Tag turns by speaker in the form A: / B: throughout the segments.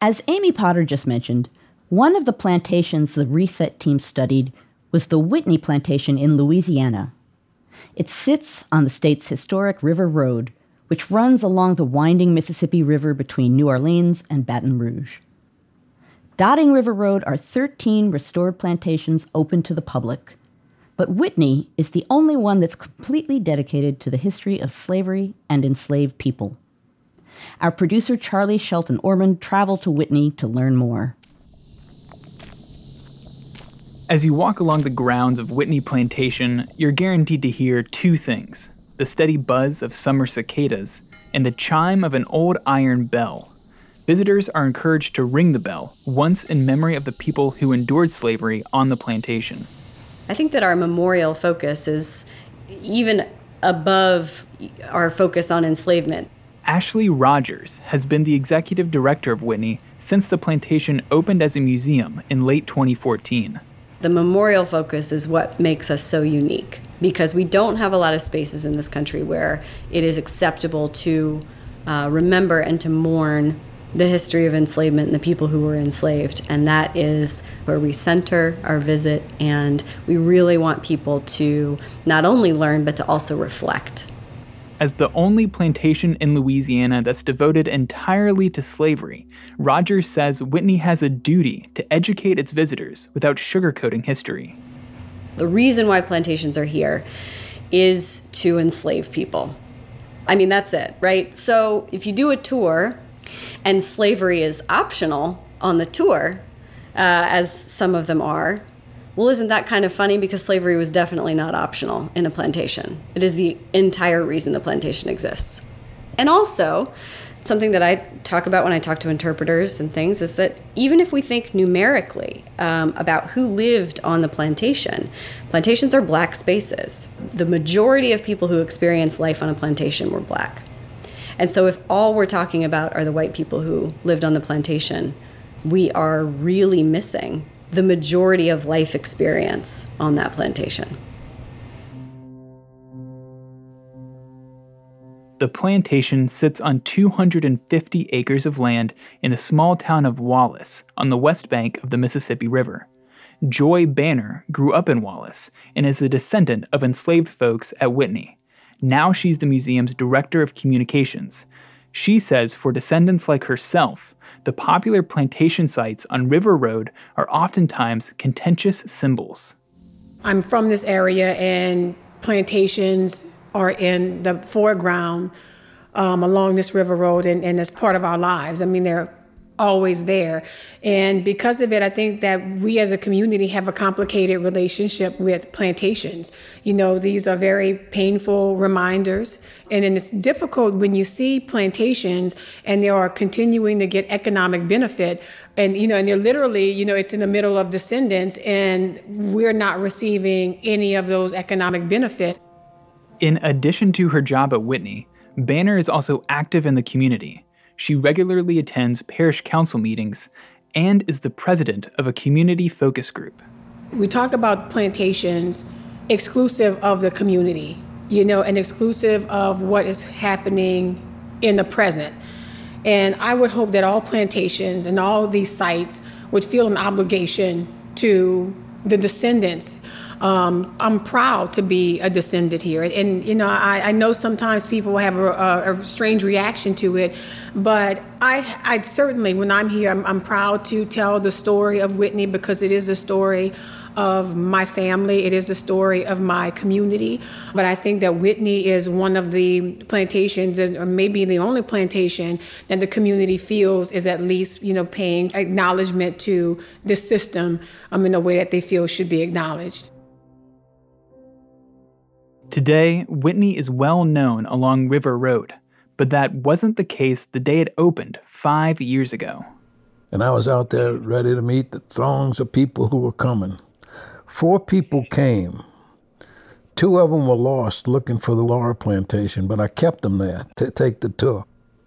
A: As Amy Potter just mentioned, one of the plantations the Reset team studied was the Whitney Plantation in Louisiana. It sits on the state's historic River Road, which runs along the winding Mississippi River between New Orleans and Baton Rouge. Dotting River Road are 13 restored plantations open to the public, but Whitney is the only one that's completely dedicated to the history of slavery and enslaved people. Our producer Charlie Shelton Ormond traveled to Whitney to learn more.
B: As you walk along the grounds of Whitney Plantation, you're guaranteed to hear two things the steady buzz of summer cicadas and the chime of an old iron bell. Visitors are encouraged to ring the bell once in memory of the people who endured slavery on the plantation.
C: I think that our memorial focus is even above our focus on enslavement.
B: Ashley Rogers has been the executive director of Whitney since the plantation opened as a museum in late 2014.
C: The memorial focus is what makes us so unique because we don't have a lot of spaces in this country where it is acceptable to uh, remember and to mourn the history of enslavement and the people who were enslaved. And that is where we center our visit, and we really want people to not only learn, but to also reflect.
B: As the only plantation in Louisiana that's devoted entirely to slavery, Rogers says Whitney has a duty to educate its visitors without sugarcoating history.
C: The reason why plantations are here is to enslave people. I mean, that's it, right? So if you do a tour and slavery is optional on the tour, uh, as some of them are, well, isn't that kind of funny? Because slavery was definitely not optional in a plantation. It is the entire reason the plantation exists. And also, something that I talk about when I talk to interpreters and things is that even if we think numerically um, about who lived on the plantation, plantations are black spaces. The majority of people who experienced life on a plantation were black. And so, if all we're talking about are the white people who lived on the plantation, we are really missing the majority of life experience on that plantation.
B: The plantation sits on 250 acres of land in the small town of Wallace on the west bank of the Mississippi River. Joy Banner grew up in Wallace and is a descendant of enslaved folks at Whitney. Now she's the museum's director of communications. She says for descendants like herself, the popular plantation sites on River Road are oftentimes contentious symbols.
D: I'm from this area, and plantations are in the foreground um, along this river road, and, and as part of our lives. I mean, they're always there. And because of it, I think that we as a community have a complicated relationship with plantations. You know, these are very painful reminders. And then it's difficult when you see plantations and they are continuing to get economic benefit. And, you know, and they're literally, you know, it's in the middle of descendants and we're not receiving any of those economic benefits.
B: In addition to her job at Whitney, Banner is also active in the community. She regularly attends parish council meetings and is the president of a community focus group.
D: We talk about plantations exclusive of the community, you know, and exclusive of what is happening in the present. And I would hope that all plantations and all these sites would feel an obligation to the descendants um, I'm proud to be a descendant here. And, you know, I, I know sometimes people have a, a, a, strange reaction to it, but I, I certainly, when I'm here, I'm, I'm proud to tell the story of Whitney because it is a story of my family. It is the story of my community. But I think that Whitney is one of the plantations, or maybe the only plantation that the community feels is at least, you know, paying acknowledgement to this system um, in a way that they feel should be acknowledged.
B: Today, Whitney is well known along River Road, but that wasn't the case the day it opened five years ago.
E: And I was out there ready to meet the throngs of people who were coming. Four people came. Two of them were lost looking for the Laura plantation, but I kept them there to take the tour.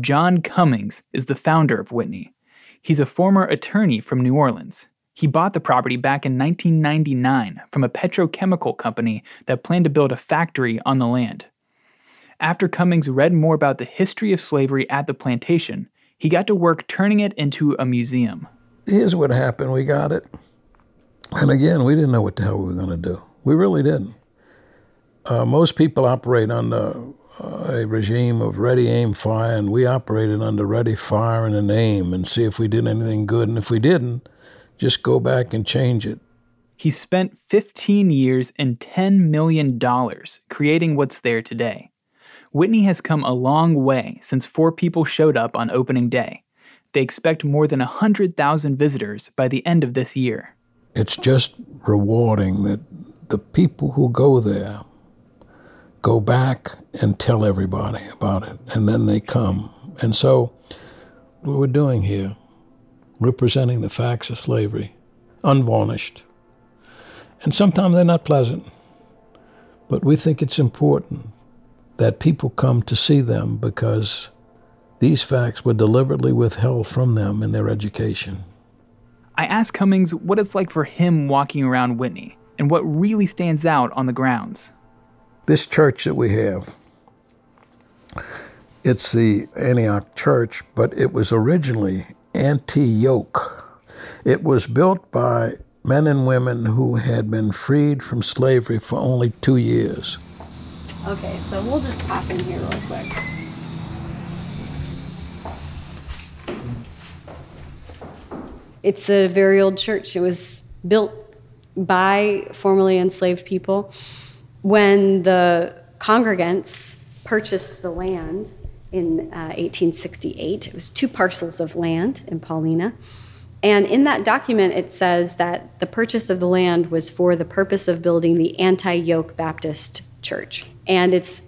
B: John Cummings is the founder of Whitney. He's a former attorney from New Orleans. He bought the property back in 1999 from a petrochemical company that planned to build a factory on the land. After Cummings read more about the history of slavery at the plantation, He got to work turning it into a museum.
E: Here's what happened we got it. And again, we didn't know what the hell we were going to do. We really didn't. Uh, most people operate under uh, a regime of ready, aim, fire, and we operated under ready, fire, and an aim and see if we did anything good. And if we didn't, just go back and change it.
B: He spent 15 years and $10 million creating what's there today. Whitney has come a long way since four people showed up on opening day. They expect more than 100,000 visitors by the end of this year.
E: It's just rewarding that the people who go there go back and tell everybody about it, and then they come. And so, what we're doing here, we're the facts of slavery, unvarnished. And sometimes they're not pleasant, but we think it's important that people come to see them because these facts were deliberately withheld from them in their education.
B: I asked Cummings what it's like for him walking around Whitney and what really stands out on the grounds.
E: This church that we have, it's the Antioch Church, but it was originally anti yoke. It was built by men and women who had been freed from slavery for only two years.
C: Okay, so we'll just pop in here real quick. It's a very old church. It was built by formerly enslaved people. When the congregants purchased the land in uh, 1868, it was two parcels of land in Paulina. And in that document, it says that the purchase of the land was for the purpose of building the Anti Yoke Baptist Church. And it's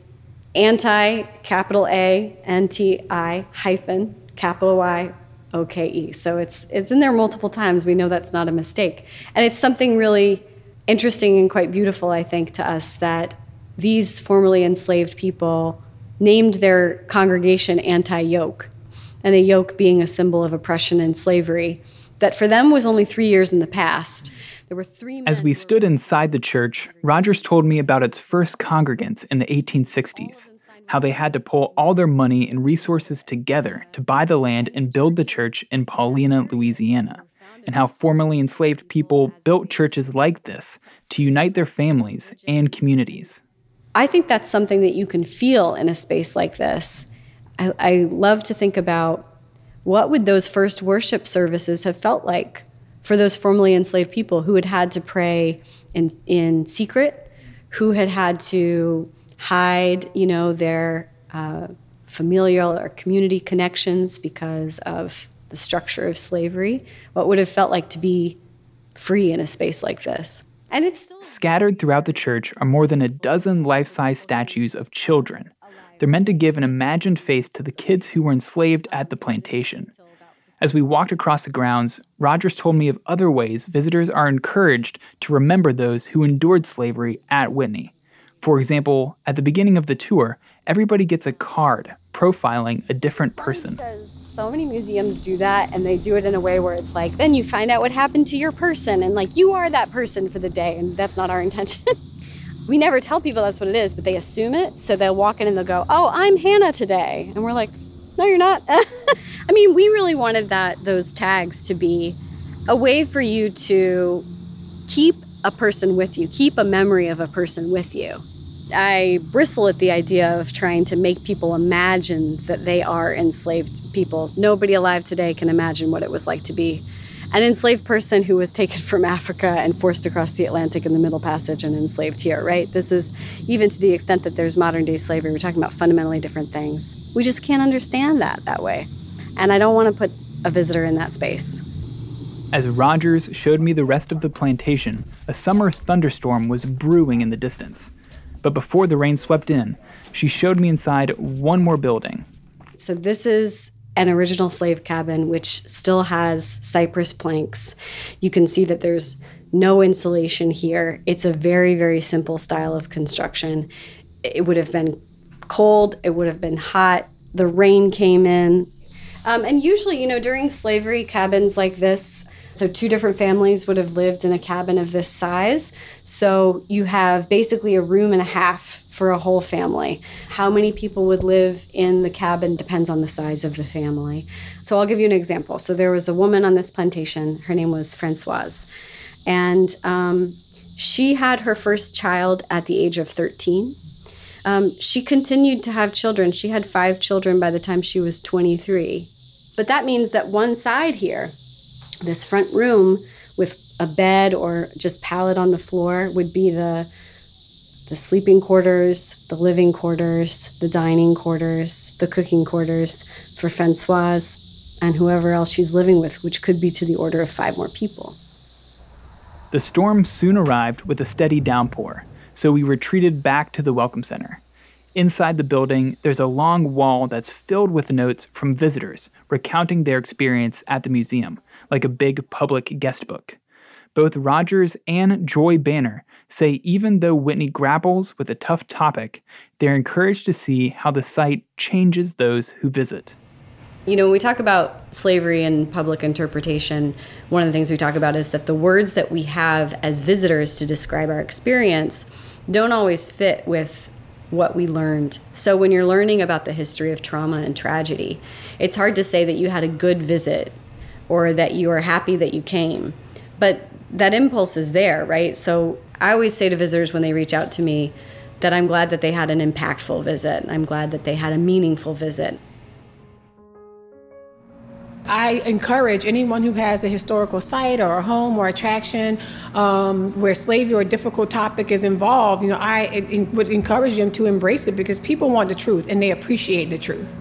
C: anti, capital A, N T I hyphen, capital Y, O K E. So it's, it's in there multiple times. We know that's not a mistake. And it's something really interesting and quite beautiful, I think, to us that these formerly enslaved people named their congregation anti yoke, and a yoke being a symbol of oppression and slavery that for them was only three years in the past. There were three.
B: As we stood inside the church, Rogers told me about its first congregants in the 1860s, how they had to pull all their money and resources together to buy the land and build the church in Paulina, Louisiana, and how formerly enslaved people built churches like this to unite their families and communities.
C: I think that's something that you can feel in a space like this. I, I love to think about what would those first worship services have felt like for those formerly enslaved people who had had to pray in, in secret, who had had to hide, you know, their uh, familial or community connections because of the structure of slavery, what would have felt like to be free in a space like this. And it's still-
B: scattered throughout the church are more than a dozen life-size statues of children they're meant to give an imagined face to the kids who were enslaved at the plantation. As we walked across the grounds, Rogers told me of other ways visitors are encouraged to remember those who endured slavery at Whitney. For example, at the beginning of the tour, everybody gets a card profiling a different person.
C: Because so many museums do that, and they do it in a way where it's like, then you find out what happened to your person, and like you are that person for the day, and that's not our intention. we never tell people that's what it is, but they assume it. So they'll walk in and they'll go, "Oh, I'm Hannah today," and we're like, "No, you're not." I mean, we really wanted that those tags to be a way for you to keep a person with you, keep a memory of a person with you. I bristle at the idea of trying to make people imagine that they are enslaved people. Nobody alive today can imagine what it was like to be an enslaved person who was taken from Africa and forced across the Atlantic in the Middle Passage and enslaved here, right? This is even to the extent that there's modern day slavery, we're talking about fundamentally different things. We just can't understand that that way. And I don't want to put a visitor in that space.
B: As Rogers showed me the rest of the plantation, a summer thunderstorm was brewing in the distance. But before the rain swept in, she showed me inside one more building.
C: So, this is an original slave cabin, which still has cypress planks. You can see that there's no insulation here. It's a very, very simple style of construction. It would have been cold, it would have been hot, the rain came in. Um, and usually, you know, during slavery, cabins like this, so two different families would have lived in a cabin of this size. So you have basically a room and a half for a whole family. How many people would live in the cabin depends on the size of the family. So I'll give you an example. So there was a woman on this plantation, her name was Francoise, and um, she had her first child at the age of 13. Um, she continued to have children. She had five children by the time she was 23. But that means that one side here, this front room with a bed or just pallet on the floor, would be the the sleeping quarters, the living quarters, the dining quarters, the cooking quarters for Francoise and whoever else she's living with, which could be to the order of five more people.
B: The storm soon arrived with a steady downpour, so we retreated back to the Welcome Center. Inside the building, there's a long wall that's filled with notes from visitors recounting their experience at the museum, like a big public guest book. Both Rogers and Joy Banner say even though Whitney grapples with a tough topic, they're encouraged to see how the site changes those who visit.
C: You know, when we talk about slavery and public interpretation, one of the things we talk about is that the words that we have as visitors to describe our experience don't always fit with what we learned. So when you're learning about the history of trauma and tragedy, it's hard to say that you had a good visit or that you are happy that you came. But that impulse is there, right? So I always say to visitors when they reach out to me that I'm glad that they had an impactful visit. I'm glad that they had a meaningful visit.
D: I encourage anyone who has a historical site or a home or attraction um, where slavery or a difficult topic is involved, you know, I would encourage them to embrace it because people want the truth and they appreciate the truth.